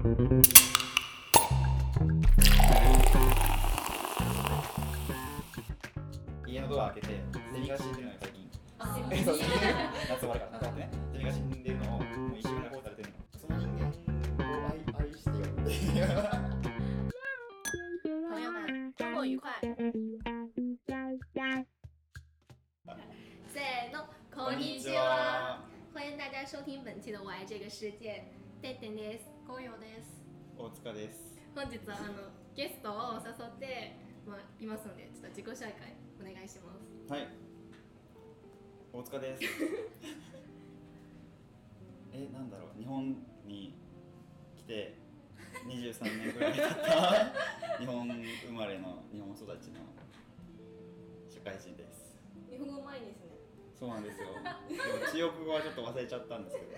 家のドア開けてセミが死んでるのよ最近あえそう夏終わるから夏終わってねセミが死んでるのをもう一週間後されてるのその人間を愛愛してよっていう朋友们，周末愉快。せーの、こんにちは。欢迎大家收听本期的《我爱这个世界》。てってんです。紅葉です。大塚です。本日はあのゲストを誘って、まあ、いますので、ちょっと自己紹介お願いします。はい。大塚です。えなんだろう日本に来て23年ぐらい経った。日本生まれの日本育ちの社会人です。日本語うまいですね。そうなんですよ。でも中国語はちょっと忘れちゃったんですけど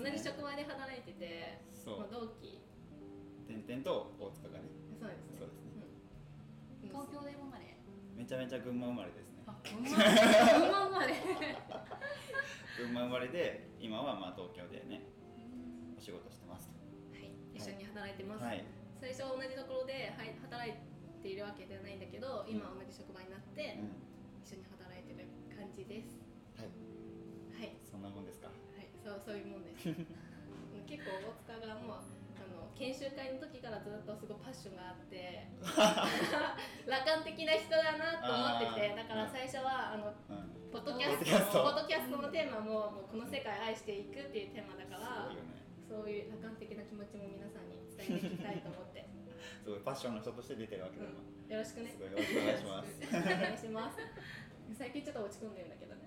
同じ職場で働いてて、そう。まあ、同期。点々と大塚がね。そうですね。そうですね。うん。東京で生まれ？めちゃめちゃ群馬生まれですね。あ、ほんまほんま生まれ。群馬生まれで今はまあ東京でねお仕事してますはい、一緒に働いてます。はい。最初は同じところではい働いているわけではないんだけど今は同じ職場になってうん。一緒に働いてる感じです。はい。はい、そんなもんですか。はい、そうそういうもんです 結構大塚がもうあの研修会の時からずっとすごいパッションがあって 楽観的な人だなと思っててだから最初はあのうん。ポッドキャストト。ポッドキャストのテーマももうこの世界愛していくっていうテーマだからね。そういう楽観的な気持ちも皆さんに伝えていきたいと思って。すごいパッションの人として出てるわけだ今よろしくね。よろしくお願いします。お願いします。最近ちょっと落ち込んでるんだけどね。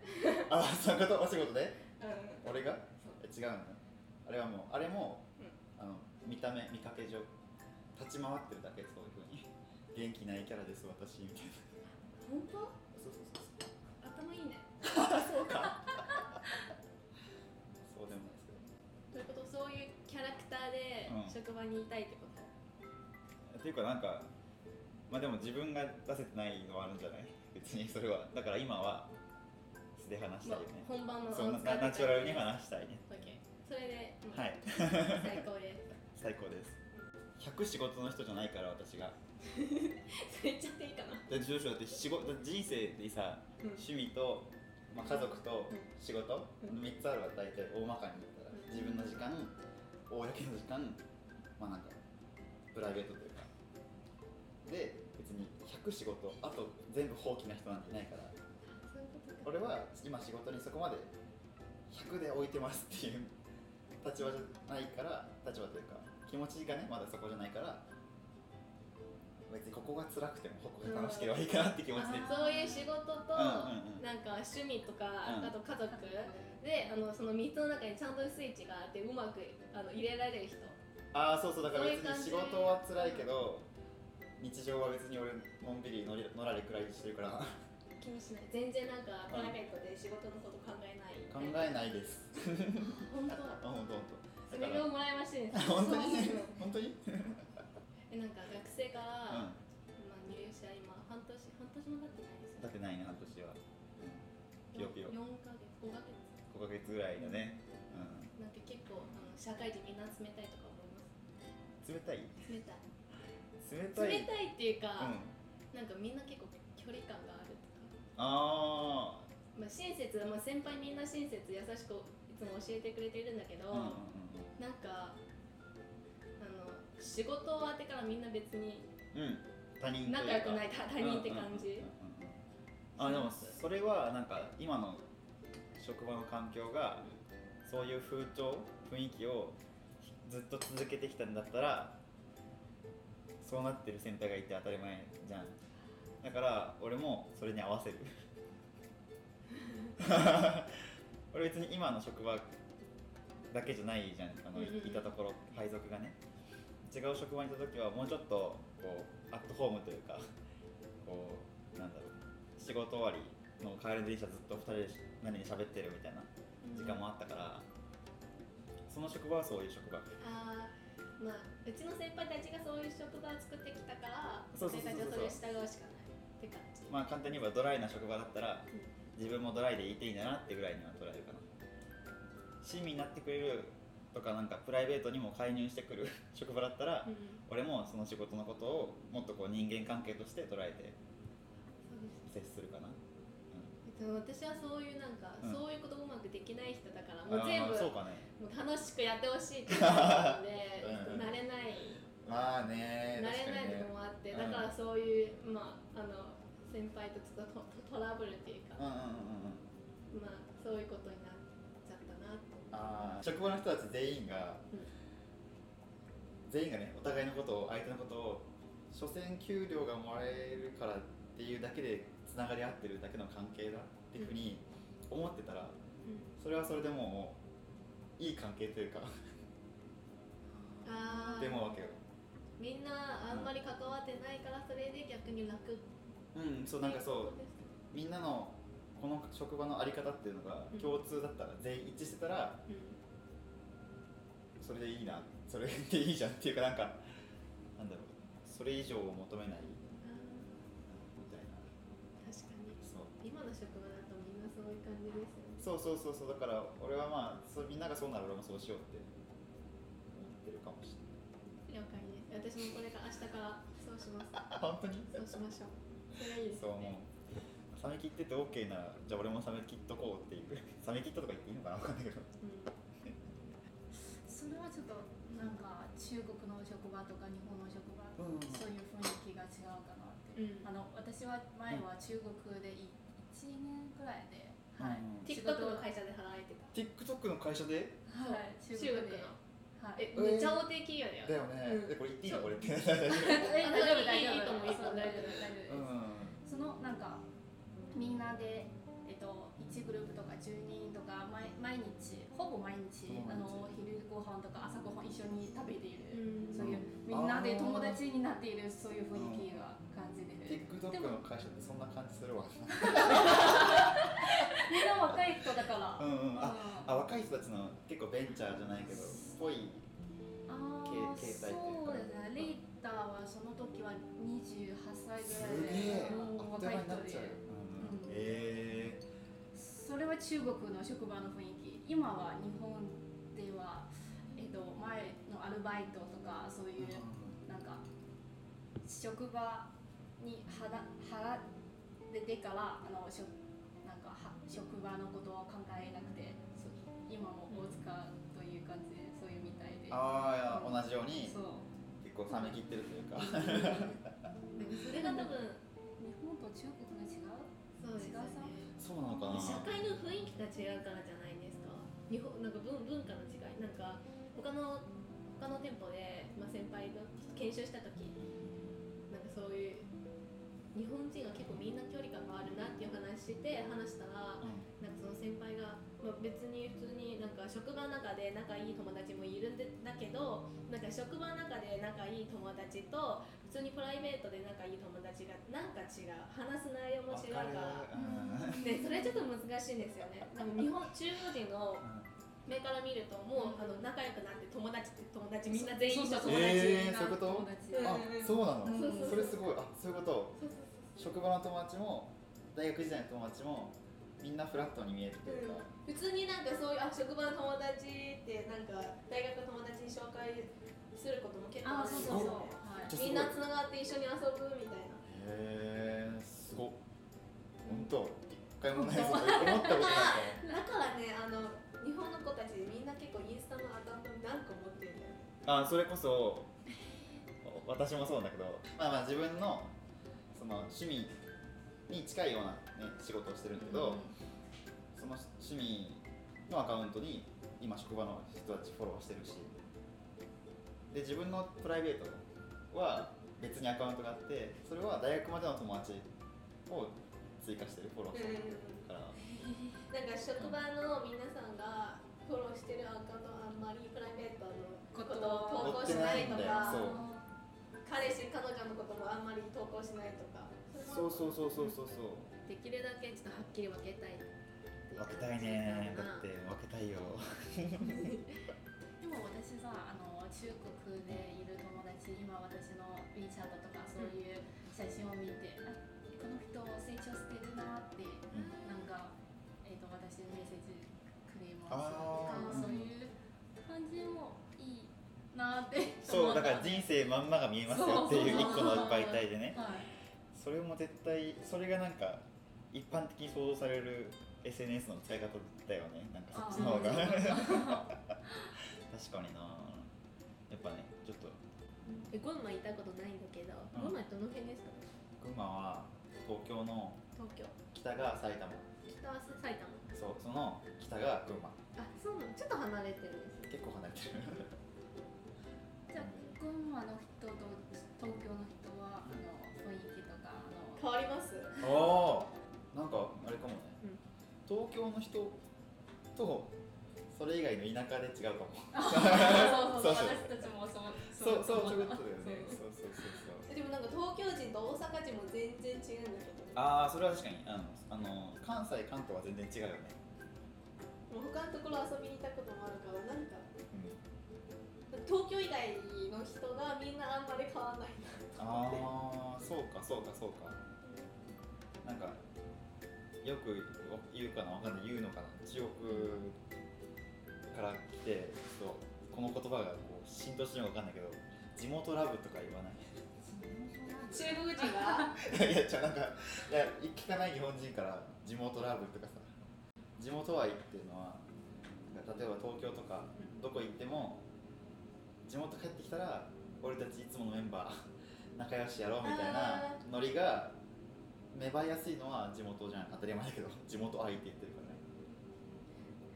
あそういうこと？お仕事で？う俺が？え違うの？あれはもうあれも、うん。あの見た目見かけ上立ち回ってるだけそういうふうに。元気ないキャラです私みたいな。本当？そうそうそうそう。頭いいね。そうか。そうでもないですけど。ということそういうキャラクターでうん。職場にいたいってこと？っていうかなんかまあでも自分が出せてないのはあるんじゃない？別にそれは。だから今は素で話したいよね、本番のそんなナナチュラルに話したいね。オッケー。それで、うんはい。最高です。最高です。100仕事の人じゃないから私が。それ言っちゃっていいかな。で上司だって仕事人生でさうん。趣味と、まあ、家族とうん。仕事、うん。3つあるわ。大体大まかに言ったら、うん。自分の時間公の時間まあなんかプライベートというか。で別に100仕事あと全部放棄な人なんていないから。俺は今仕事にそこまで100で置いてますっていう立場じゃないから立場というか気持ちがねまだそこじゃないから別にここが辛くてもここが楽しければいいかなって気持ちで、うん。そういう仕事と、なんか趣味とか、うん。あと家族。であのその3つの中にちゃんとスイッチがあってうまくあの入れられる人。ああそうそうだから別に仕事は辛いけど日常は別に俺のんびりのりのらりくらいしてるから気にしない。全然なんかプライベートで仕事のこと考えない。考えないです。本当？あ本当本そ当だかられが羨ましいです。本当に？そう 本当に？えなんか学生から、うん。まあ、入社今半年半年も経ってないですよだってないね半年は。ピヨピヨ4ヶ月。5ヶ月。5ヶ月ぐらいだね、なんか結構あの社会人みんな冷たいとか思います？うん、冷たい？冷たい。冷たい。冷たいっていうか、うん。なんかみんな結構距離感があるとかあまあ、親切、まあ、先輩みんな親切優しくいつも教えてくれてるんだけど、あうんうんうん。なんかあの仕事終わってからみんな別にうん。うん他人仲良くない他他人って感じ、うんうん。うんうんあでもそれはなんか今の職場の環境がそういう風潮雰囲気をずっと続けてきたんだったらそうなってる先輩がいて当たり前じゃんだから俺もそれに合わせる。俺別に今の職場だけじゃないじゃん。あのうんうんうん。いたところ配属がね。違う職場にいた時はもうちょっとこうアットホームというかこうなんだろう。仕事終わりの帰り電車ずっと2人で何に喋ってるみたいな時間もあったから、その職場はそういう職場。あーまあうちの先輩たちがそういう職場を作ってきたから先輩たちはそれを従うしかって感じ、まあ簡単に言えばドライな職場だったらうん。自分もドライでいていいんだなってぐらいには捉えるかな。親身になってくれるとかなんかプライベートにも介入してくる 職場だったら、うん。俺もその仕事のことをもっとこう人間関係として捉えて接するかな、でも私はそういうなんか、うん。そういうことうまくできない人だからうんもう全部うかね。もう楽しくやってほしいって思うので、うん。慣れないまあね慣れないともあって、うんだからそういう、まあ、あの先輩とちょっとトトラブルっていうか、うんうんうんうんまあそういうことになっちゃったなとあー職場の人たち全員が、うん。全員がねお互いのことを相手のことを所詮給料がもらえるからっていうだけでつながり合ってるだけの関係だっていうふうに思ってたらそれはそれでもういい関係というか。あでもわけよみんなあんまり関わってないからそれで逆に楽。うんそうなんかそう。みんなのこの職場のあり方っていうのがうん。共通だったら全員一致してたらうん。それでいいなそれでいいじゃんっていうかなんかなんだろう。それ以上を求めないあみたいな。ー確かに。そう。今の職場だとみんなそういう感じですよね。そうそうそうそう。だから俺はまあそうみんながそうなら俺もそうしようって思ってるかもしれ了解です私もこれから明日からそうします。本当に？そうしましょう。それはいいですそうよねもう。冷め切ってて OK ならじゃあ俺も冷め切っとこうっていう。冷め切ったとか言っていいのかな？分かんないけど。うん。それはちょっとなんか中国の職場とか日本の職場、うんそういう雰囲気が違うかなって、うん。あの私は前は中国で1年くらいで、はい、うん。TikTok の会社で働いてた。TikTok の会社で？はい、中中国の国ではい。えめっちゃ大手企業だよだよね、うこれ言っていいの？これって。え大丈夫大丈夫。いいと思ういいと思う大丈夫大丈夫。うん。そのなんかみんなでえっと1グループとか10人とか毎毎日ほぼ毎日あの昼ご飯とか朝ご飯一緒に食べている、うん。そういうみんなで友達になっているそういう雰囲気が感じてる、TikTok の会社ってそんな感じするわ。みんな若い人だから、うんうん。あああ若い人たちの結構ベンチャーじゃないけどぽいあけー携帯っていうか。そうですね。リーダーはその時は28歳ぐすらいでもう若い人で。うん。うん。えそれは中国の職場の雰囲気。今は日本では、えっと、前のアルバイトとかそういうなんか職場に払払ってからあのしょなんかは職場のことを考えなくてそ今も大塚という感じでそういうみたいでー、ああ同じようにそう。結構冷め切ってるというか。それが多分日本と中国の違う？そうですよね。そうなのかな。社会の雰囲気が違うからじゃないですか。日本なんか文文化の違い。なんか他の他の店舗で、まあ、先輩の研修した時なんかそういう日本人が結構みんな距離感があるなっていう話して話したらうん。なんかその先輩が、まあ、別に普通になんか職場の中で仲いい友達もいるんでだけどなんか職場の中で仲いい友達と普通にプライベートで仲いい友達がなんか違う。話す内容も違うか。ら。うんでそれちょっと難しいんですよね。でも日本中国人の目から見るともうあの仲良くなって友達って友達みんな全員一緒そうそう友達。えー。そういうこと。あそうなの、それすごい。あそういうこと。そうそう職場の友達も大学時代の友達もみんなフラットに見えるというか、普通になんかそういうあ職場の友達ってなんか大学の友達に紹介することも結構あ多いそうそうそう、のはい。みんなつながって一緒に遊ぶみたいな。へえすごっ。本当。一回もないぞ思ったことないかだからねあの日本の子たちみんな結構インスタのアカウント何個持ってるんだよね。らあそれこそ私もそうなんだけど。まあまあ自分のその趣味に近いような、ね、仕事をしてるんだけど、その趣味のアカウントに今職場の人たちフォローしてるし。で自分のプライベートは別にアカウントがあってそれは大学までの友達を追加してるフォローしてるから、なんか職場の皆さんがフォローしてるアカウントはあんまりプライベートのことを投稿しないとか。そう彼氏彼女のこともあんまり投稿しないとか。そうそうそうそうそうそう。できるだけちょっとはっきり分けたい。分けたいね。だって分けたいよ。でも私さあの中国でいる友達今私の WeChat とかそういう写真を見て、あこの人成長してるなって、なんか、えー、と私にメッセージくれます。とかそういう雰感じもなってそうだから人生まんまが見えますよっていう一個の媒体でね。はい。それも絶対それがなんか一般的に想像される SNS の使い方だよね。なんかそっちの方が。確かにな。やっぱねちょっと。え群馬行ったことないんだけど、うん。群馬どの辺ですか？群馬は東京の東京。北が埼玉。北は埼玉。そうその北が群馬。あそうなの。ちょっと離れてるんです結構離れてるじゃあ群馬の人と東京の人はあの雰囲気とかあの。変わります？ああなんかあれかもね、うん。東京の人とそれ以外の田舎で違うかも。そうそうそう。そうそう。私たちもそうそうそうそういうことだよね。そう。そうそうそうそう。えでもなんか東京人と大阪人も全然違うんだけどああそれは確かに。あのあの関西関東は全然違うよね、もう他のところ遊びに行ったこともあるからなんかうん、東京以外の人がみんなあんまり変わらないああそうかそうかそうか。なんかよく言うかなわかんない言うのかな中国から来てそうこの言葉がこう浸透してるのかわかんないけど地元ラブとか言わない。中国人がいやじゃあなんかいや聞かない日本人から地元ラブとかさ地元愛っていうのは例えば東京とかどこ行っても地元帰ってきたら俺たちいつものメンバー 仲良しやろうみたいなノリが芽生えやすいのは地元じゃん。当たり前だけど 地元愛って言ってるからね。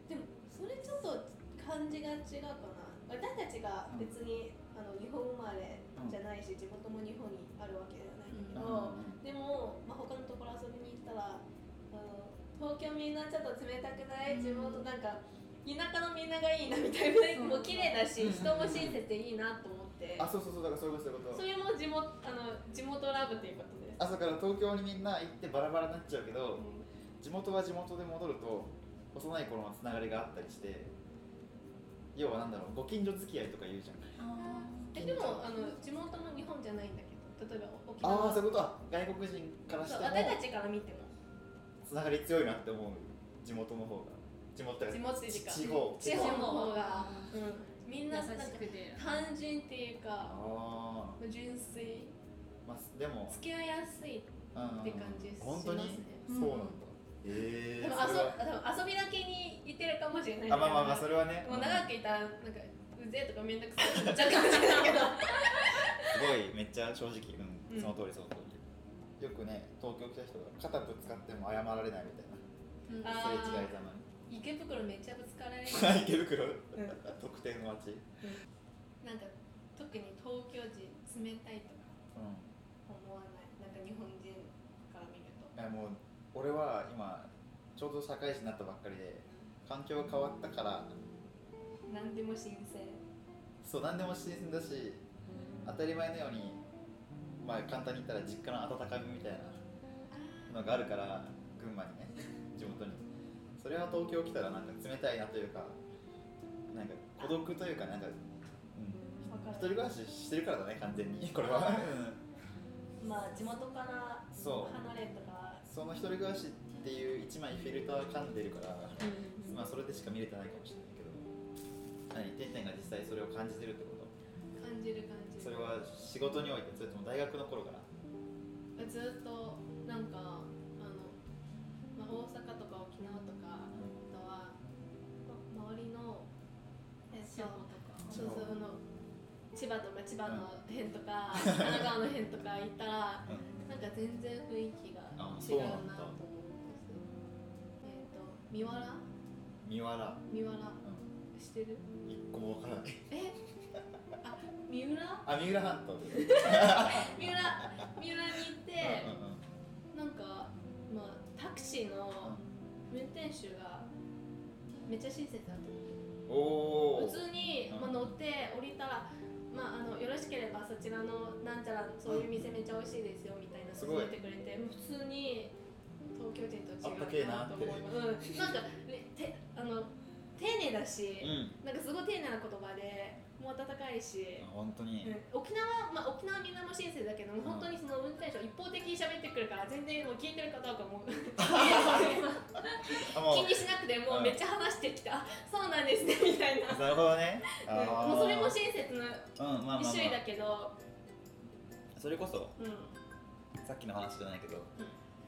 でもそれちょっと感じが違うかな。私たちが別に、あの日本生まれじゃないし、地元も日本にあるわけではないんだけど、でも、まあ、他のところ遊びに行ったらあの東京みんなちょっと冷たくない？地元なんか田舎のみんながいいなみたいなもう綺麗だし人も親切でいいなと思って。あそうそうそう。だからそういうことそういうこと。それも地元あの地元ラブっていうことで。す朝か。ら東京にみんな行ってバラバラになっちゃうけど、うん。地元は地元で戻ると幼い頃のつながりがあったりして要はなんだろうご近所付き合いとか言うじゃん。あえでもあの地元も日本じゃないんだけど例えば沖あ縄。あそういうこと？は外国人からしてもそう私たちから見ても。つながり強いなって思う地元の方が地元地元地方。地方。の方があ、うん、みん優しななんかくて。単純っていうかあ純粋。あまあでも。付き合いやすいうんって感じし本当に？ますねそうなんだ、ええ多分それは。遊多分遊びだけに行ってるかもしれない。あまあまあまあそれはね。もう長くいたらなんかうぜえとかめんどくさい。って思っちゃうかもしれないけどすごいめっちゃ正直うん、うん。その通りその通り。よくね東京来た人が肩ぶつかっても謝られないみたいな。あーすれ違いざまに池袋めっちゃぶつかられる。池袋？うん。特定の街なんか特に東京人冷たいとかうん思わない？なんか日本人から見ると。いやもう俺は今ちょうど社会人になったばっかりで環境が変わったから。何でも新鮮。そう何でも新鮮だし当たり前のようにまあ簡単に言ったら実家の温かみみたいなのがあるから群馬にね地元にそれは東京来たらなんか冷たいなというかなんか孤独というかなんか、一人暮らししてるからだね完全に これは、うん。まあ地元から離れたら。その一人暮らしっていう一枚フィルター噛んでるからまあそれでしか見れてないかもしれないけど。何？てんてんが実際それを感じてるってこと？感じる感じ。るそれは仕事においてそれとも大学の頃から？ずっとなんか大阪とか沖縄とかあとはま周りのえっとそうそうあの千葉とか千葉の辺とか、神奈川の辺とか行ったら なんか全然雰囲気があ違そうなと思うんですえっ、と三原？三原、三原。うしてる？ん、一個もわからない。え？あ三浦？あ三浦半島で 三浦三浦に行ってなんかまあタクシーの運転手がめっちゃ親切だった普通に、うんまあ、乗って降りたら、まあ、あのよろしければそちらのなんちゃらそういう店めっちゃ美味しいですよみたいな勧めてくれて普通に東京人と違うなと思う。なうん、なんかねてあの丁寧だし、うん。なんかすごい丁寧な言葉でもう温かいいし、本当に、うん。沖縄まあ沖縄みんなも親切だけども本当にその運転手一方的に喋ってくるから全然もう聞いてるかどうかも 気にしなくてもうめっちゃ話してきた、あそうなんですねみたいな、うなるほどね。うん。もうそれも親切なうんまあまあ、まあ、一種類だけど、それこそうん。さっきの話じゃないけど、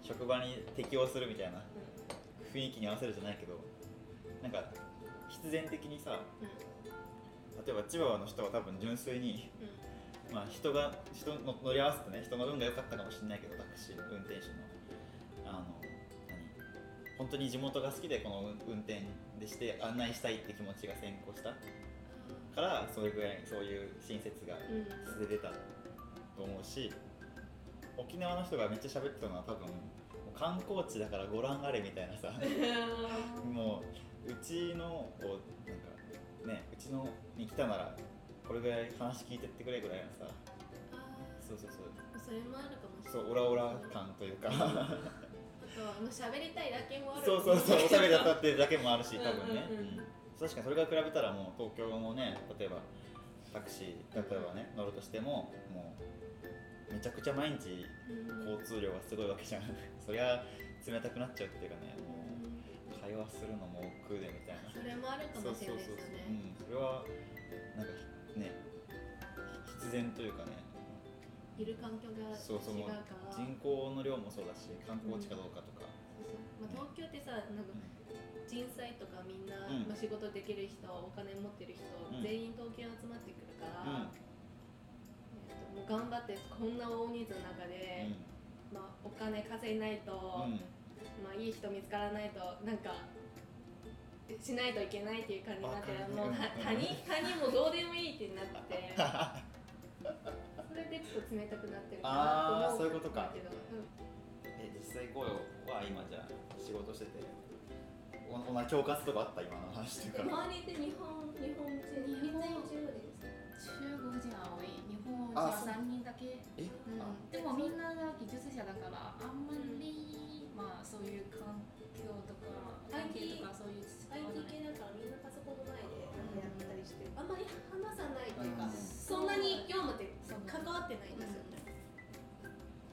職場に適応するみたいな雰囲気に合わせるじゃないけどなんか必然的にさ例えばチワワの人は多分純粋に、まあ、人が人の乗り合わせてね人の運が良かったかもしれないけどタクシー運転手の。あの何？本当に地元が好きでこの運転でして案内したいって気持ちが先行した。からそれぐらいそういう親切がうん。素で出たと思うし沖縄の人がめっちゃ喋ってたのは多分観光地だからご覧あれみたいなさ。もううちのこうなんかねうちのに来たならこれぐらい話聞いてってくれぐらいのさそうそうそう。それもあるかもしれない。そうオラオラ感というか。あとはもう喋りたいだけもある。そうそうそうおしゃべりだったってだけもあるし多分ね、うんうん。うんうん。確かにそれから比べたらもう東京のね例えばタクシー例えばね乗るとしてももうめちゃくちゃ毎日うん。交通量がすごいわけじゃん。そりゃ冷たくなっちゃうっていうかねもう会話するのも億劫でみたいな。それもあるかもしれないですよね。うん、それはなんかね必然というかね。いる環境が違そうそううから人口の量もそうだし観光地かどうかとか、そうそう。まあ、東京ってさなんか人才とかみんな、うん。まあ、仕事できる人お金持ってる人、うん。全員東京に集まってくるから、うん。えっともう頑張ってこんな大人数の中で、まあ、お金稼いないと、うんうんまあ、いい人見つからないとなんかしないといけないっていう感じになってる。もう他人他人もどうでもいいってなって。それでちょっと冷たくなってるかなと思そういうことか。うん。え実際雇用は今じゃあ仕事してておお前恐喝とかあった？今の話っていうか。周りで日本日本人みんな中国です中国人は多い。日本人あは3人だけ。え、あうん、でもみんなが技術者だからあんまり、まあそういう環境とか IT 関係とかそういう IT 系だからみんなパソコンの前でやったりしてあんまり話さないっていうか、うん。そんなに業務ってそう関わってないんですよね、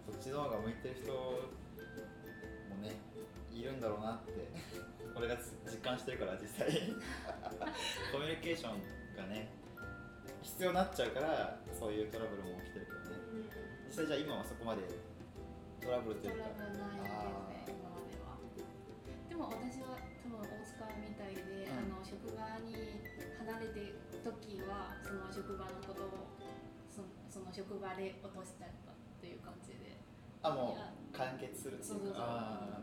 そっちの方が向いてる人もねいるんだろうなって俺が実感してるから実際。コミュニケーションがね必要になっちゃうからそういうトラブルも起きてるけどね。実際じゃあ今はそこまでトラブルというかトラブルないですねも私は多分大塚みたいで、うん。あの職場に離れてる時はその職場のことをそその職場で落としちゃったっていう感じで。あもう完結するっていうか。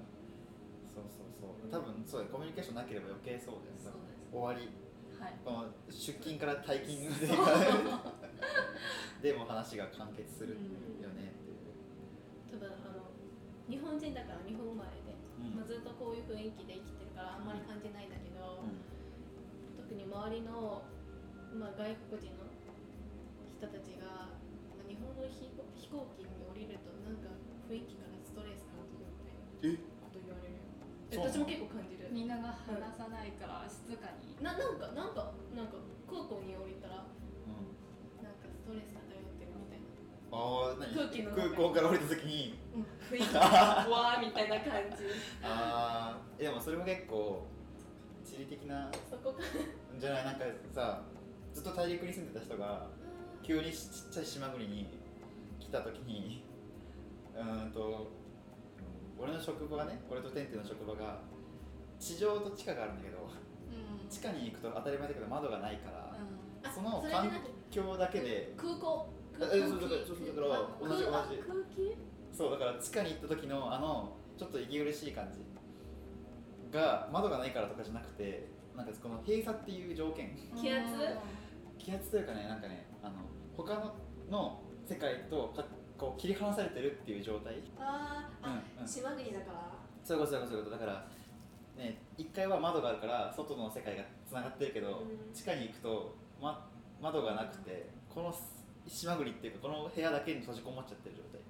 そうそうそう。多分そうだコミュニケーションなければ余計そうだよ。ねそうです。終わり。はい。出勤から退勤まで でも話が完結するよねっていう、多分あの日本人だから日本生まれまあ、ずっとこういう雰囲気で生きてるからあんまり感じないんだけど、特に周りの、まあ、外国人の人たちが、まあ、日本の飛行飛行機に降りるとなんか雰囲気からストレス感じるみたいなえ？こと言われる。私も結構感じる。みんなが話さないから静かに。ななんかなんかなんか空港に降りたらうん。なんかストレス漂ってるみたいな。ああ何？空気の中空港から降りた時に雰囲気がわーみたいな感じ。ああでもそれも結構地理的なそこか。じゃないなんかさずっと大陸に住んでた人が急にちっちゃい島国に来た時にうーんと俺の職場がね俺とテンテの職場が地上と地下があるんだけどうん。地下に行くと当たり前だけど窓がないから、あその環境だけで空港？え空そうだからそうそうだから同じ同じ。空気？そうだから地下に行った時のあのちょっと息苦しい感じ。が窓がないからとかじゃなくてなんかこの閉鎖っていう条件。気圧？気圧というかねなんかねあの他のの世界とかこう切り離されてるっていう状態。あうんうん。島国だから。そういうことそういうことそういうこと。だからね1階は窓があるから外の世界がつながってるけど、うん。地下に行くと、ま、窓がなくてこの島国っていうかこの部屋だけに閉じこもっちゃってる状態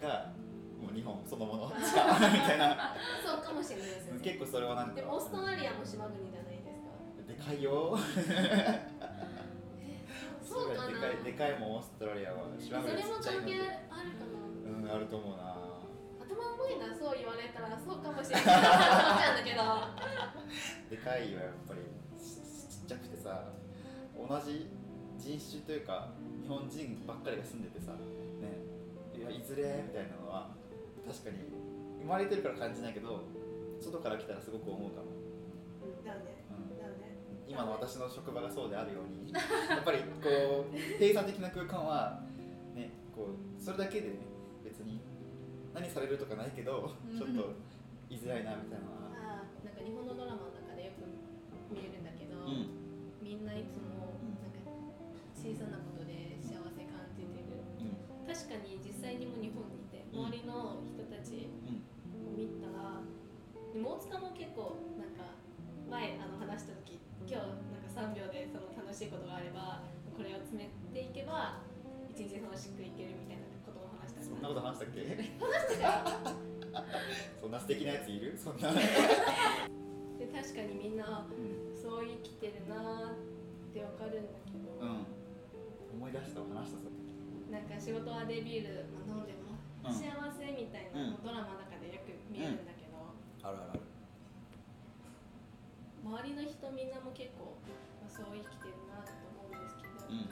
がもう日本そのもの地下みたいな。そうかもしれないですね。結構それはなんか。でもオーストラリアも島国じゃないですか。でかいよ。そでかいもんオーストラリアはそ島国れも関係あるかな。うんあると思うな。頭重いなそう言われたらそうかもしれない。なって思っちゃうんだけどでかいよやっぱり。ちちっちゃくてさ同じ人種というか日本人ばっかりが住んでてさね。いやいずれみたいなのは確かに生まれてるから感じないけど外から来たらすごく思うかも、だよね。うん、だよね。今の私の職場がそうであるようにやっぱりこう閉鎖的な空間はねこうそれだけでね別に何されるとかないけどちょっと居づらいなみたいなのは。あーなんか日本のドラマの中でよく見えるんだけど、うん。みんないつも構なんか前あの話した時今日なんか3秒でその楽しいことがあればこれを詰めていけば一日楽しくいけるみたいなことを話したそんなこと話したっけ？話したかそんな素敵なやついる？そんな、で確かにみんなうん。そう生きてるなーってわかるんだけど、思い出したわ話したそれ。なんか仕事はデビュール飲んでもうん。幸せみたいなうん。のドラマの中でよく見えるんだけど、あるあるある周りの人みんなも結構まあそう生きてるなと思うんですけど、うん。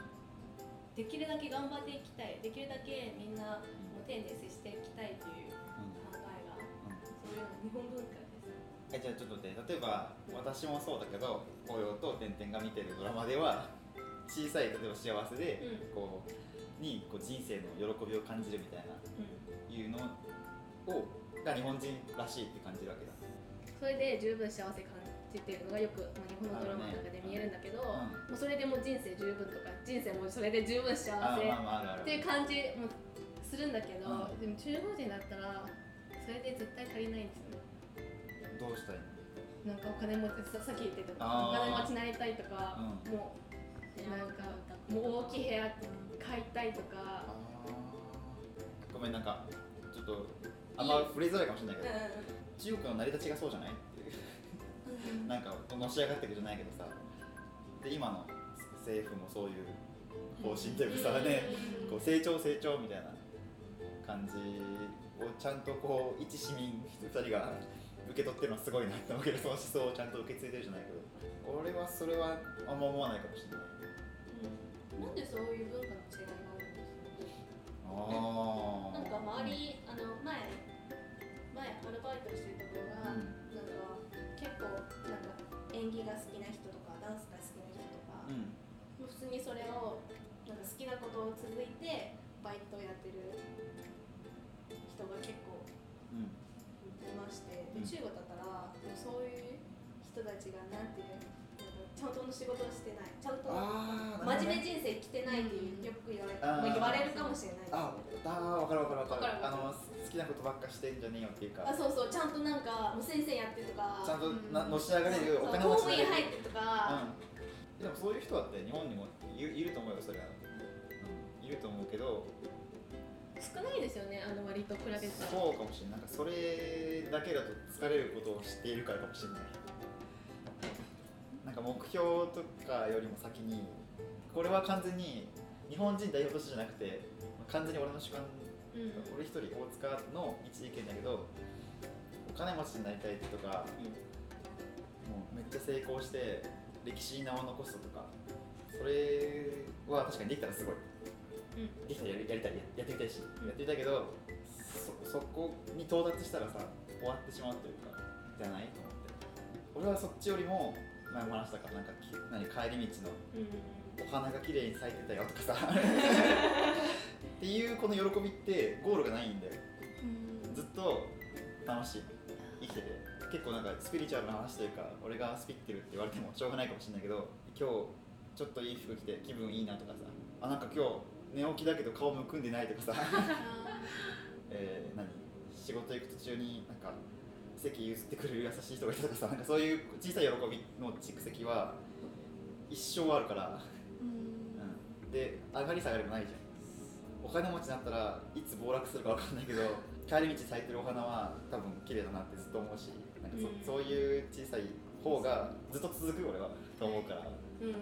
できるだけ頑張っていきたい。できるだけみんなもう丁寧に接していきたいという考えがそういうの日本文化です。えじゃあちょっと待って。例えば私もそうだけど紅葉と点々が見てるドラマでは小さい例えば幸せで、うん。こうにこう人生の喜びを感じるみたいなうん。いうのをが日本人らしいって感じるわけだ。それで十分幸せ感じてるのがよく、まあ、日本のドラマの中で見えるんだけど、うんもうそれでもう人生十分とか人生もそれで十分幸せっていう感じもするんだけど、うん。でも中国人だったらそれで絶対足りないんですよね。どうしたいの？なんかお金持ちささっき言ってたお金持ちになりたいとか、うん。もうなんかもう大きい部屋買いたいとか、ごめんなんかちょっとあんま触れづらいかもしれないけど中国の成り立ちがそうじゃない？なんかのし上がっていくじゃないけどさ。で今の政府もそういう方針というかさね。こう成長成長みたいな感じをちゃんとこう一市民2人が受け取ってるのはすごいなって思うけどその思想をちゃんと受け継いでるじゃないけど。俺はそれはあんま思わないかもしれない。なんでそういう文化の違いがあるんですああかなんか周りあの前前アルバイトしてるところが、うん。なんか結構なんか演技が好きな人とかダンスが好きな人とか、うん。もう普通にそれをなんか好きなことを続いてバイトをやってる人が結構うん。いましてうん。で中国だったらそういう人たちがなんていうちゃんとの仕事をしてない。ちゃんと真面目人生生きてないっていうよく言われまあ言われるかもしれないああ分かる分かる分かる。わかるあの好きなことばっかしてんじゃねえよっていうか。あそうそう。ちゃんとなんかもう先生やってるとか。ちゃんとうん。なのし上がれるお金公務員入ってるとか、うん、でもそういう人だって日本にもいるいると思うよそれは、うん、いると思うけど。少ないですよねあの割と比べてたら。そうかもしれない。なんかそれだけだと疲れることを知っているからかもしれないなんか目標とかよりも先にこれは完全に日本人代表としてじゃなくて完全に俺の主観うん。俺一人大塚の一意見だけどお金持ちになりたいとか、もうめっちゃ成功して歴史に名を残すとかそれは確かにできたらすごい、うん。できたらやりやりたいややってみたいし、やってみたいけどそそこに到達したらさ終わってしまうというかじゃないと思って。俺はそっちよりも前も話したからなんかき何帰り道のうん。お花が綺麗に咲いてたよとかさ。っていうこの喜びってゴールがないんだよ。ずっと楽しい。生きてて。結構なんかスピリチュアルな話というか俺がスピってるって言われてもしょうがないかもしれないけど今日ちょっといい服着て気分いいなとかさ。あなんか今日寝起きだけど顔むくんでないとかさ、えー何？仕事行く途中になんか席譲ってくれる優しい人がいたとかさなんかそういう小さい喜びの蓄積は一生あるから、うん、で上がり下がりもないじゃん。お金持ちになったらいつ暴落するかわかんないけど 帰り道咲いてるお花は多分綺麗だなってずっと思うしなんかそ,、うん。そういう小さい方がずっと続く俺はと思うから、うん。うん。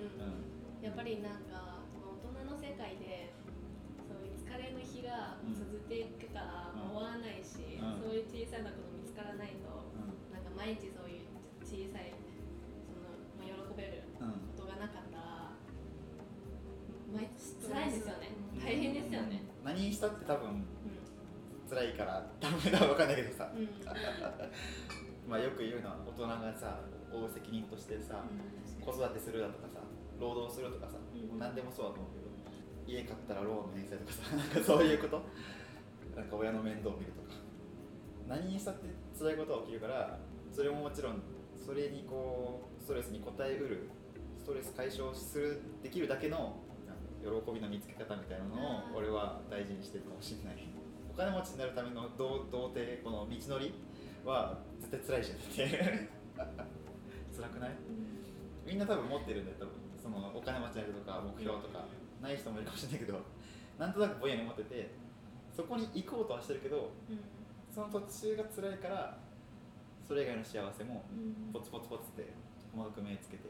やっぱりなんか大人の世界でしていくからうん。終わらないし、うん。そういう小さなこと見つからない毎日そういう小さいそのまあ喜べるうんことがなかったら毎日辛いですよね。うん。大変ですよね。何にしたって多分う辛いから多分分かんないけどさ。んうん。まあよく言うのは大人がさ負う責任としてさ子育てするだとかさ労働するとかさ、うん。何でもそうだと思うけど家買ったらローンの返済とかさ なんかそういうこと？なんか親の面倒を見るとか。何にしたって辛いことが起きるからそれももちろんそれにこうストレスに応えうるストレス解消するできるだけの喜びの見つけ方みたいなのを俺は大事にしてるかもしれない。お金持ちになるための童童貞この道のりは絶対辛いじゃんって。辛くない？みんな多分持ってるんだよ多分。そのお金持ちになるとか目標とかない人もいるかもしれないけどなんとなくぼんやり持っててそこに行こうとはしてるけどうん。その途中が辛いからそれ以外の幸せもうん。ポツポツポツって細かく目つけて、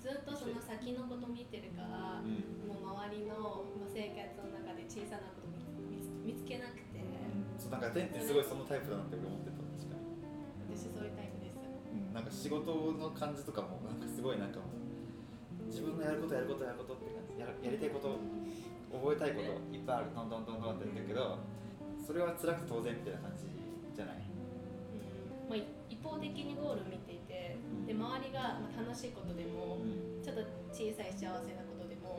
ずっとその先のこと見てるから、うん。もう周りのまあ生活の中で小さなこと見見つけなくて、そうなんか天ってすごいそのタイプだなって俺思ってた確かに、私そういうタイプです。うん、なんか仕事の感じとかもなんかすごいなんかもう自分のやることやることやることって感じ。やらやりたいこと覚えたいこといっぱいある。どんどんどんどんってやってるけどそれは辛くて当然みたいな感じ的にゴールを見ていて、うん。で周りがまあ楽しいことでも、うん。ちょっと小さい幸せなことでも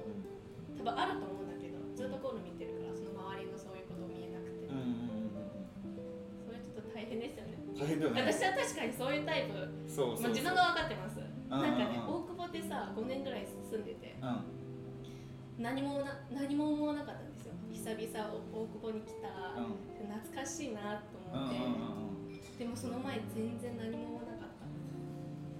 多分あると思うんだけどずっとゴール見てるからその周りのそういうこと見えなくて、うんうんうんそれちょっと大変ですよね。大変だよね。私は確かにそういうタイプ。そうそうそう。まあ、自分が分かってます。んなんかねうん大久保ってさ5年ぐらい住んでてうん。何もな何も思わなかったんですよ。久々大久保に来た、うん。懐かしいなと思って、うんでもその前全然何もなかっ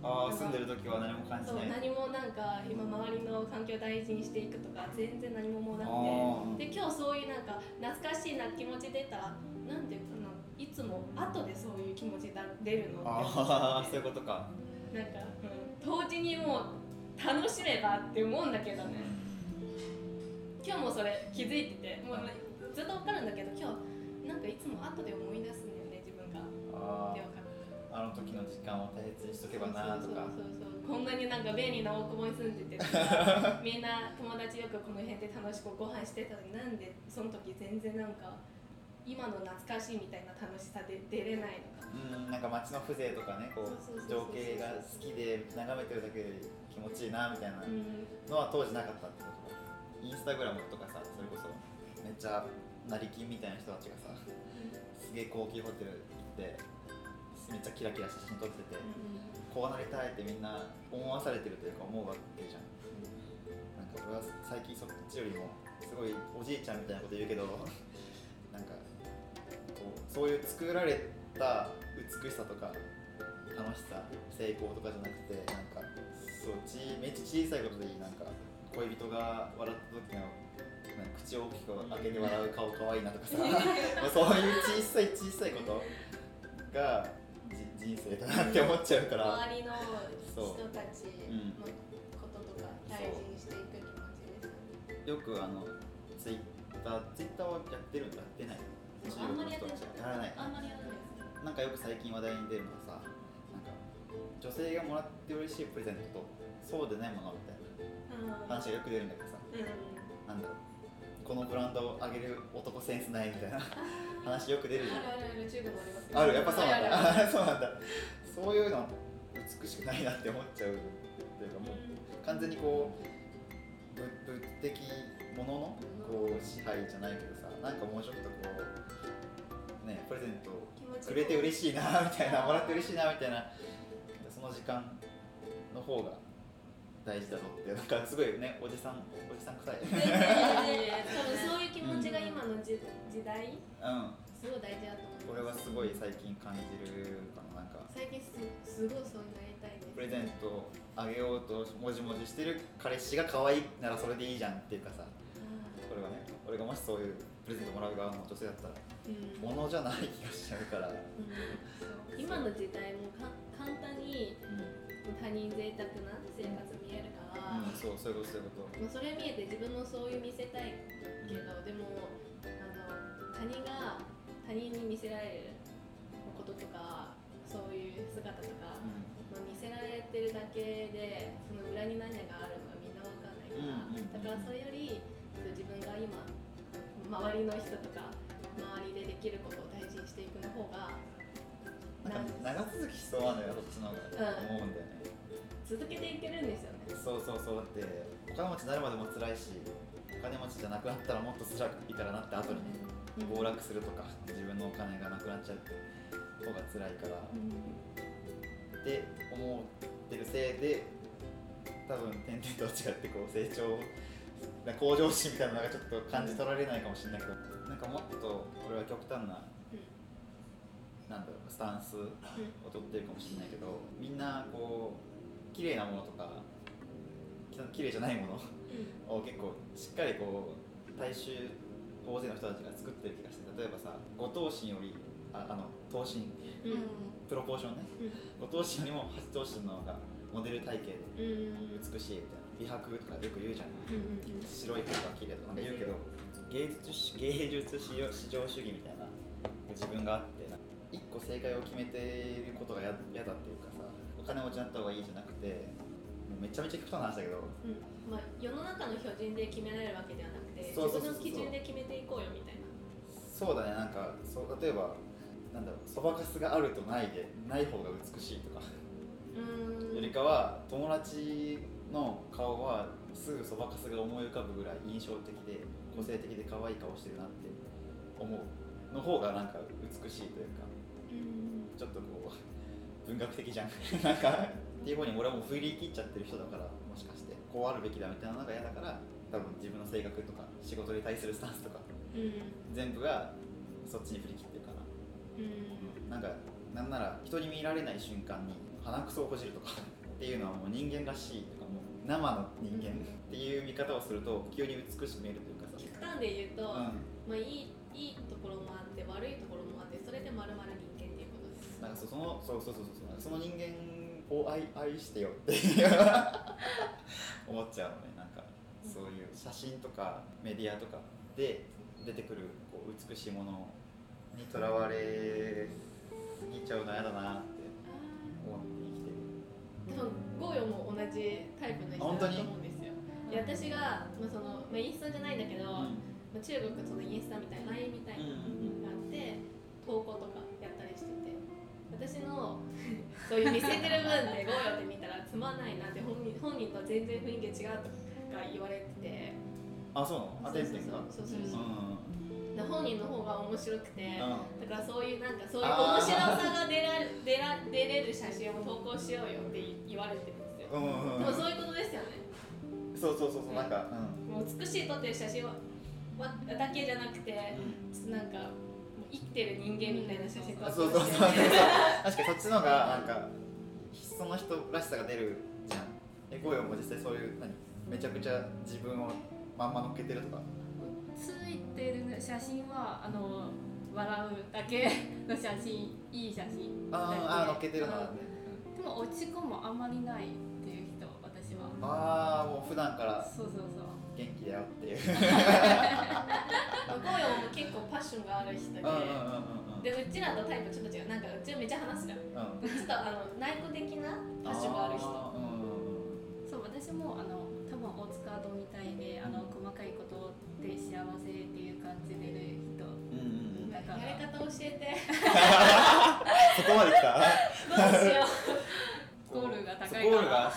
た。ああ住んでる時は何も感じそうない何もなんか今周りの環境を大事にしていくとか全然何も思わなあくて。で今日そういうなんか懐かしいな気持ち出たなんていうかないつも後でそういう気持ちだ出るの？ああそういうことか。なんか、うん、同時にもう楽しめばって思うんだけどね。今日もそれ気づいててもうねずっと分かるんだけど今日なんかいつも後で思い出すあああの時の時間を大切にしとけばなとか。こんなになんか便利な大久保に住んでて みんな友達よくこの辺で楽しくご飯してたのになんでその時全然なんか今の懐かしいみたいな楽しさで出れないのか。うんなんか街の風情とかねこう情景が好きで眺めてるだけで気持ちいいなみたいなうんのは当時なかったってこと？かインスタグラムとかさそれこそめっちゃ成金みたいな人たちがさすげえ高級ホテル行ってめっちゃキラキラ写真撮っててこうなりたいってみんな思わされてるというか思うわけじゃん。なんか俺は最近そっちよりもすごいおじいちゃんみたいなこと言うけど なんかこうそういう作られた美しさとか楽しさ成功とかじゃなくてなんかそうちめっちゃ小さいことでいい。なんか恋人が笑った時の口を大きく開けて笑う顔可愛いなとかさ。ま あそういう小さい小さいことがじ人生だなって思っちゃうから。周りの人たちうんのこととか大事にしていく気持ちですよね。よくあのツイッターツイッターはやってるんだやってない。あんまりやってない。やらない。あんまりやらない。なんかよく最近話題に出るのがさなんか女性がもらって嬉しいプレゼントとそうでないものみたいなうん話がよく出るんだけどさ。うん。なんだろうこのブランドをあげる男センスないみたいな 話よく出るじゃん。あるあるある中国もありますよ。あるやっぱそうなんだ。そうなんだそういうの美しくないなって思っちゃうっていうかもう完全にこう物物的もののこう支配じゃないけどさなんかもうちょっとこうねプレゼントくれて嬉しいなみたいなもらって嬉しいなみたいなその時間の方が大事だぞって。なんかすごいねおじさんおじさん臭い。い多分そういう気持ちが今の時時代うん。すごい大事だと思いますこれはすごい最近感じるかななんか。最近すすごいそうなりたいですプレゼントあげようともじもじしてる彼氏が可愛いならそれでいいじゃんっていうかさ。これはね俺がもしそういうプレゼントもらう側の女性だったらうん。物じゃない気がしちゃうから、うん。今の時代もか簡単に他人贅沢な生活見えるから、うん、そうそういうことそういうこと。まあ、それ見えて自分もそういう見せたいけどでもあの他人が他人に見せられることとかそういう姿とか、まあ、見せられてるだけでその裏に何があるのはみんなわかんないから、うんうんだからそれより自分が今周りの人とか周りでできることを大事にしていくの方が長続きしそうなんだよそっちの方が思うんだよね、続けていけるんですよね。そうそうそう。だってお金持ちになるまでも辛いしお金持ちじゃなくなったらもっと辛くいいからなって後にね暴落するとか自分のお金がなくなっちゃう方が辛いから。って思ってるせいで多分点々と違ってこう成長な向上心みたいなのがちょっと感じ取られないかもしれないけどなんかもっと俺は極端ななんだろうスタンスを取ってるかもしれないけどみんなこう綺麗なものとかき 綺麗じゃないものを結構しっかりこう大衆大勢の人たちが作ってる気がして例えばさ五頭身よりああの頭身プロポーションね。五頭身よりも八頭身の方がモデル体型で美しいみたいな。美白とかよく言うじゃん。うんうん白い方が綺麗とかなんか言うけど芸術し芸術至上主義みたいな自分があって正解を決めていることがや嫌だっていうかさお金持ちになった方がいいじゃなくてもうめちゃめちゃ極端な話だけどうん。まあ、世の中の標準で決められるわけではなくてそうそうそうそう。自分の基準で決めていこうよみたいな。そうだねなんかそう例えばなんだろうそばかすがあるとないでない方が美しいとかうん。よりかは友達の顔はすぐそばかすが思い浮かぶぐらい印象的で個性的で可愛い顔してるなって思うの方がなんか美しいというか。うんちょっとこう文学的じゃん。なんかっていう方に俺はもう振り切っちゃってる人だからもしかしてこうあるべきだみたいなのが嫌だから多分自分の性格とか仕事に対するスタンスとかうん。全部がそっちに振り切ってるかな。うん。なんかなんなら人に見られない瞬間に鼻くそをほじるとか っていうのはもう人間らしいとかもう生の人間っていう見方をすると急に美しく見えるというかさ、極端で言うと、うまあ、いいいいところもあって悪いところなんかそうそのそうそうそうそう。その人間を愛愛してよって。思っちゃうのね。なんかそういう写真とかメディアとかで出てくるこう美しいものにとらわれすぎちゃうの嫌だなって思って生きてる。多分ゴーヨも同じタイプの人だと思うんですよ。で私が、まあそのまあ、インスタじゃないんだけど、まあ、中国そのインスタみたいな LINE みたいなのがあって投稿とか私の そういう見せてる分でゴーヨって見たらつまんないなって本人本人とは全然雰囲気違うとか言われてて。あそうなの？あそうそう。てそうそうそう。うん。で本人の方が面白くて、うん。だからそういうなんかそういう面白さが出ら出ら出れる写真を投稿しようよって言われてるんですよ。うんうんうん。でもそういうことですよね。そうそうそうそうなんか。うん。もう美しい撮ってる写真ははだけじゃなくて、なんかもう生きてる人間みたいな写真撮あってそうそうそう確かにそっちのがなんかその人らしさが出るじゃん。えゴーヨも実際そういう何？めちゃくちゃ自分をまんま乗っけてるとか？ついてる写真はあの笑うだけの写真いい写真だけあーあー乗っけてるのはねうんで。も落ち込むもあんまりないっていう人私は。ああもう普段から。そうそうそう元気だよっていう。まあゴーヨも結構パッションがある人で、でうちらとタイプちょっと違う。なんかうちはめっちゃ話すじゃん。うん。ちょっとあの内向的なパッションがある人。そう私もあの多分大塚堂みたいであの細かいことで幸せっていう感じでる人。やり方教えて。そこまで来た？どうしよ ゴールが高いからゴールが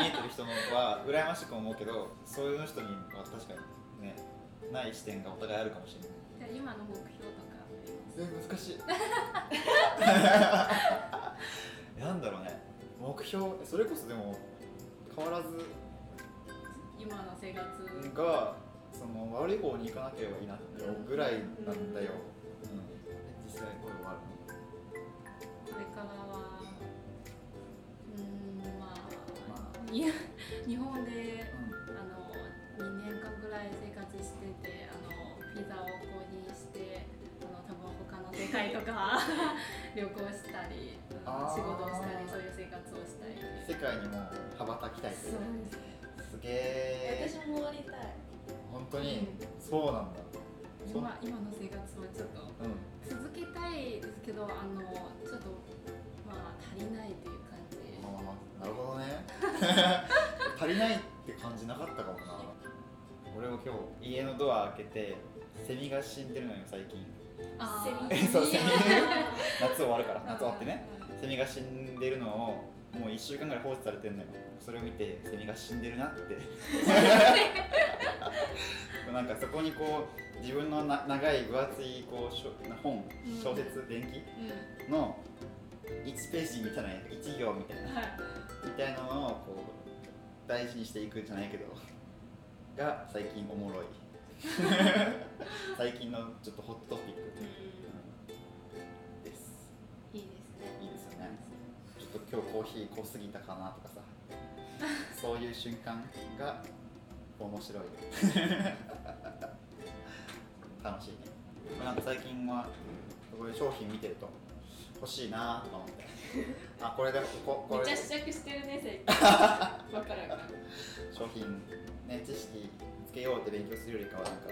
見えてる人のは羨ましく思うけどそういう人には確かにねない視点がお互いあるかもしれない。じゃあ今の目標とかえ難しい。なんだろうね。目標それこそでも変わらず今の生活？がその悪い方に行かなければいいなって思うぐらいなんだよ、うん、実際こういうのあるこれからはまあいや日本での、あの2年間ぐらい生活しててあのピザを購入してあの多分他の世界とか 旅行したりあのあー仕事をしたりそういう生活をしたり。世界にも羽ばたきたいという。そうす。げえ私も終わりたい。本当に？そうなんだ。そ今今の生活をちょっとうん。続けたいですけどあのちょっとまあ足りないという感じああなるほどね。足りないって感じなかったかもな。俺も今日家のドア開けてセミが死んでるのよ最近。あセミ。ー そうセミ。夏終わるから夏終わってね。セミが死んでるのをもう1週間ぐらい放置されてるのよ。それを見てセミが死んでるなって。なんかそこにこう自分のな長い分厚いこうしょ本小説伝記うの1ページみたいな1行みたいな。んはい。みたいなのをこう大事にしていくじゃないけどが最近おもろい。最近のちょっとホットトピックです。いいですね。いいですよね。ちょっと今日コーヒー濃すぎたかなとかさ。そういう瞬間が面白い。楽しいね。なんか最近はこういう商品見てると欲しいなとか思って。あこれでここれ。めっちゃ試着してるね最近。わかるわかる商品ね知識つけようって勉強するよりかはなんか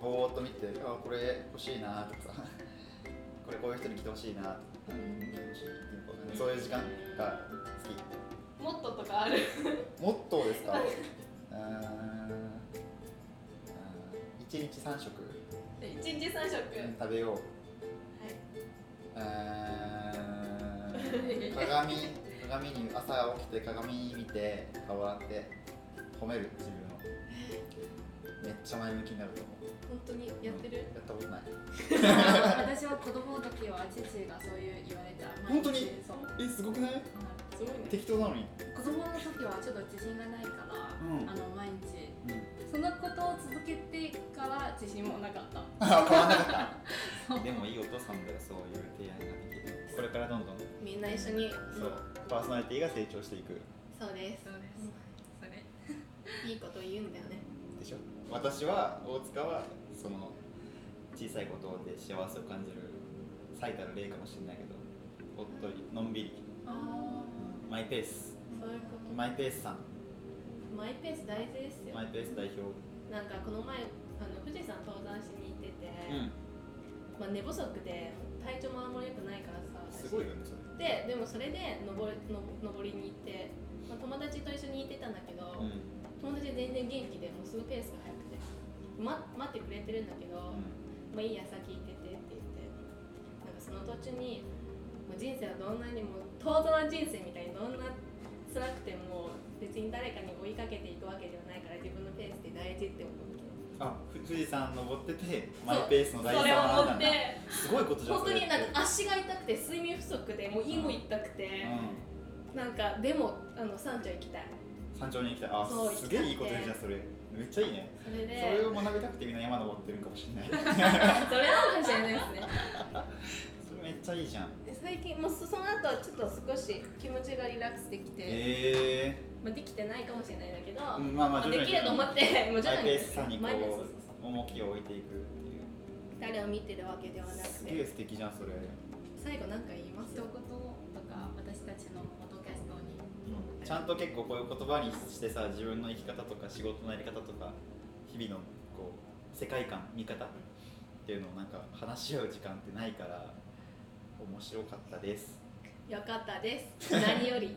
ぼーっと見てあこれ欲しいなとかさ。これこういう人に来てほしいなとか。うことねそういう時間が好きモットーとかある。モットーですか？うー。んうー。ん一日三食。一日三食。食べよう。はいうー。ん鏡鏡に朝起きて鏡見て顔洗って褒める自分を。めっちゃ前向きになると思う。本当に？やってる？やったことない。私は子供の時は父がそういう言われた。本当に？えすごくない？すごいね。適当なのに。子供の時はちょっと自信がないから、うん。あの毎日。うんそのことを続けてから自信もなかった。あ変わんなかった。でもいいお父さんだよそういう提案ができるこれからどんどんみんな一緒に。そう。パーソナリティが成長していく。そうです。そうです。それ。いいこと言うんだよね。でしょ？私は大塚はその小さいことで幸せを感じる最たる例かもしれないけどおっとりのんびり。あマイペース。そういうこと。マイペースさんマイペース大事ですよ。マイペース代表。なんかこの前あの富士山登山しに行ってて、うん。まあ、寝不足で体調もあんまり良くないからさ私。すごいよねそれ。ででもそれで登りの登りに行って、まあ、友達と一緒に行ってたんだけど、うん。友達全然元気でもうすぐペースが速くて、ま、待ってくれてるんだけど、まあいいや先行っててって言ってなんかその途中にもう人生はどんなにも唐突な人生みたいにどんな辛くても別に誰かに追いかけていくわけではないから自分のペースって大事って思ってあふ富士山登っててマイペースの大そ事さを学んだ。すごいことじゃん本当になんかそ足が痛くて睡眠不足でもう胃も痛くて、れってなんかでもあの山頂行きたい。うん山頂に行きたい。あそうすげえいいこと言うじゃんそれ。めっちゃいいね。それでそれを学びたくてみんな山登ってるかもしれない。それなのかもしれないですね。それめっちゃいいじゃん。で最近もうそその後ちょっと少し気持ちがリラックスできて、えまあ、できてないかもしれないんだけど、えまあまあできると思ってもう徐々にマイペースさにこうそうう重きを置いていくっていう。誰を見てるわけではなくすげえて素敵じゃんそれ。最後なんか言います一言とか私たちのポッドキャストに。ちゃんと結構こういう言葉にしてさ自分の生き方とか仕事のやり方とか日々のこう世界観見方っていうのをなんか話し合う時間ってないから面白かったです、よかったです。何より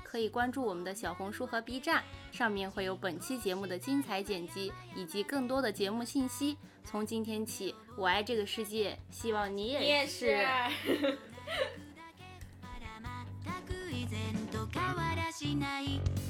可以关注我们的小红书和 B 站，上面会有本期节目的精彩剪辑以及更多的节目信息。从今天起，我爱这个世界，希望你你也也是。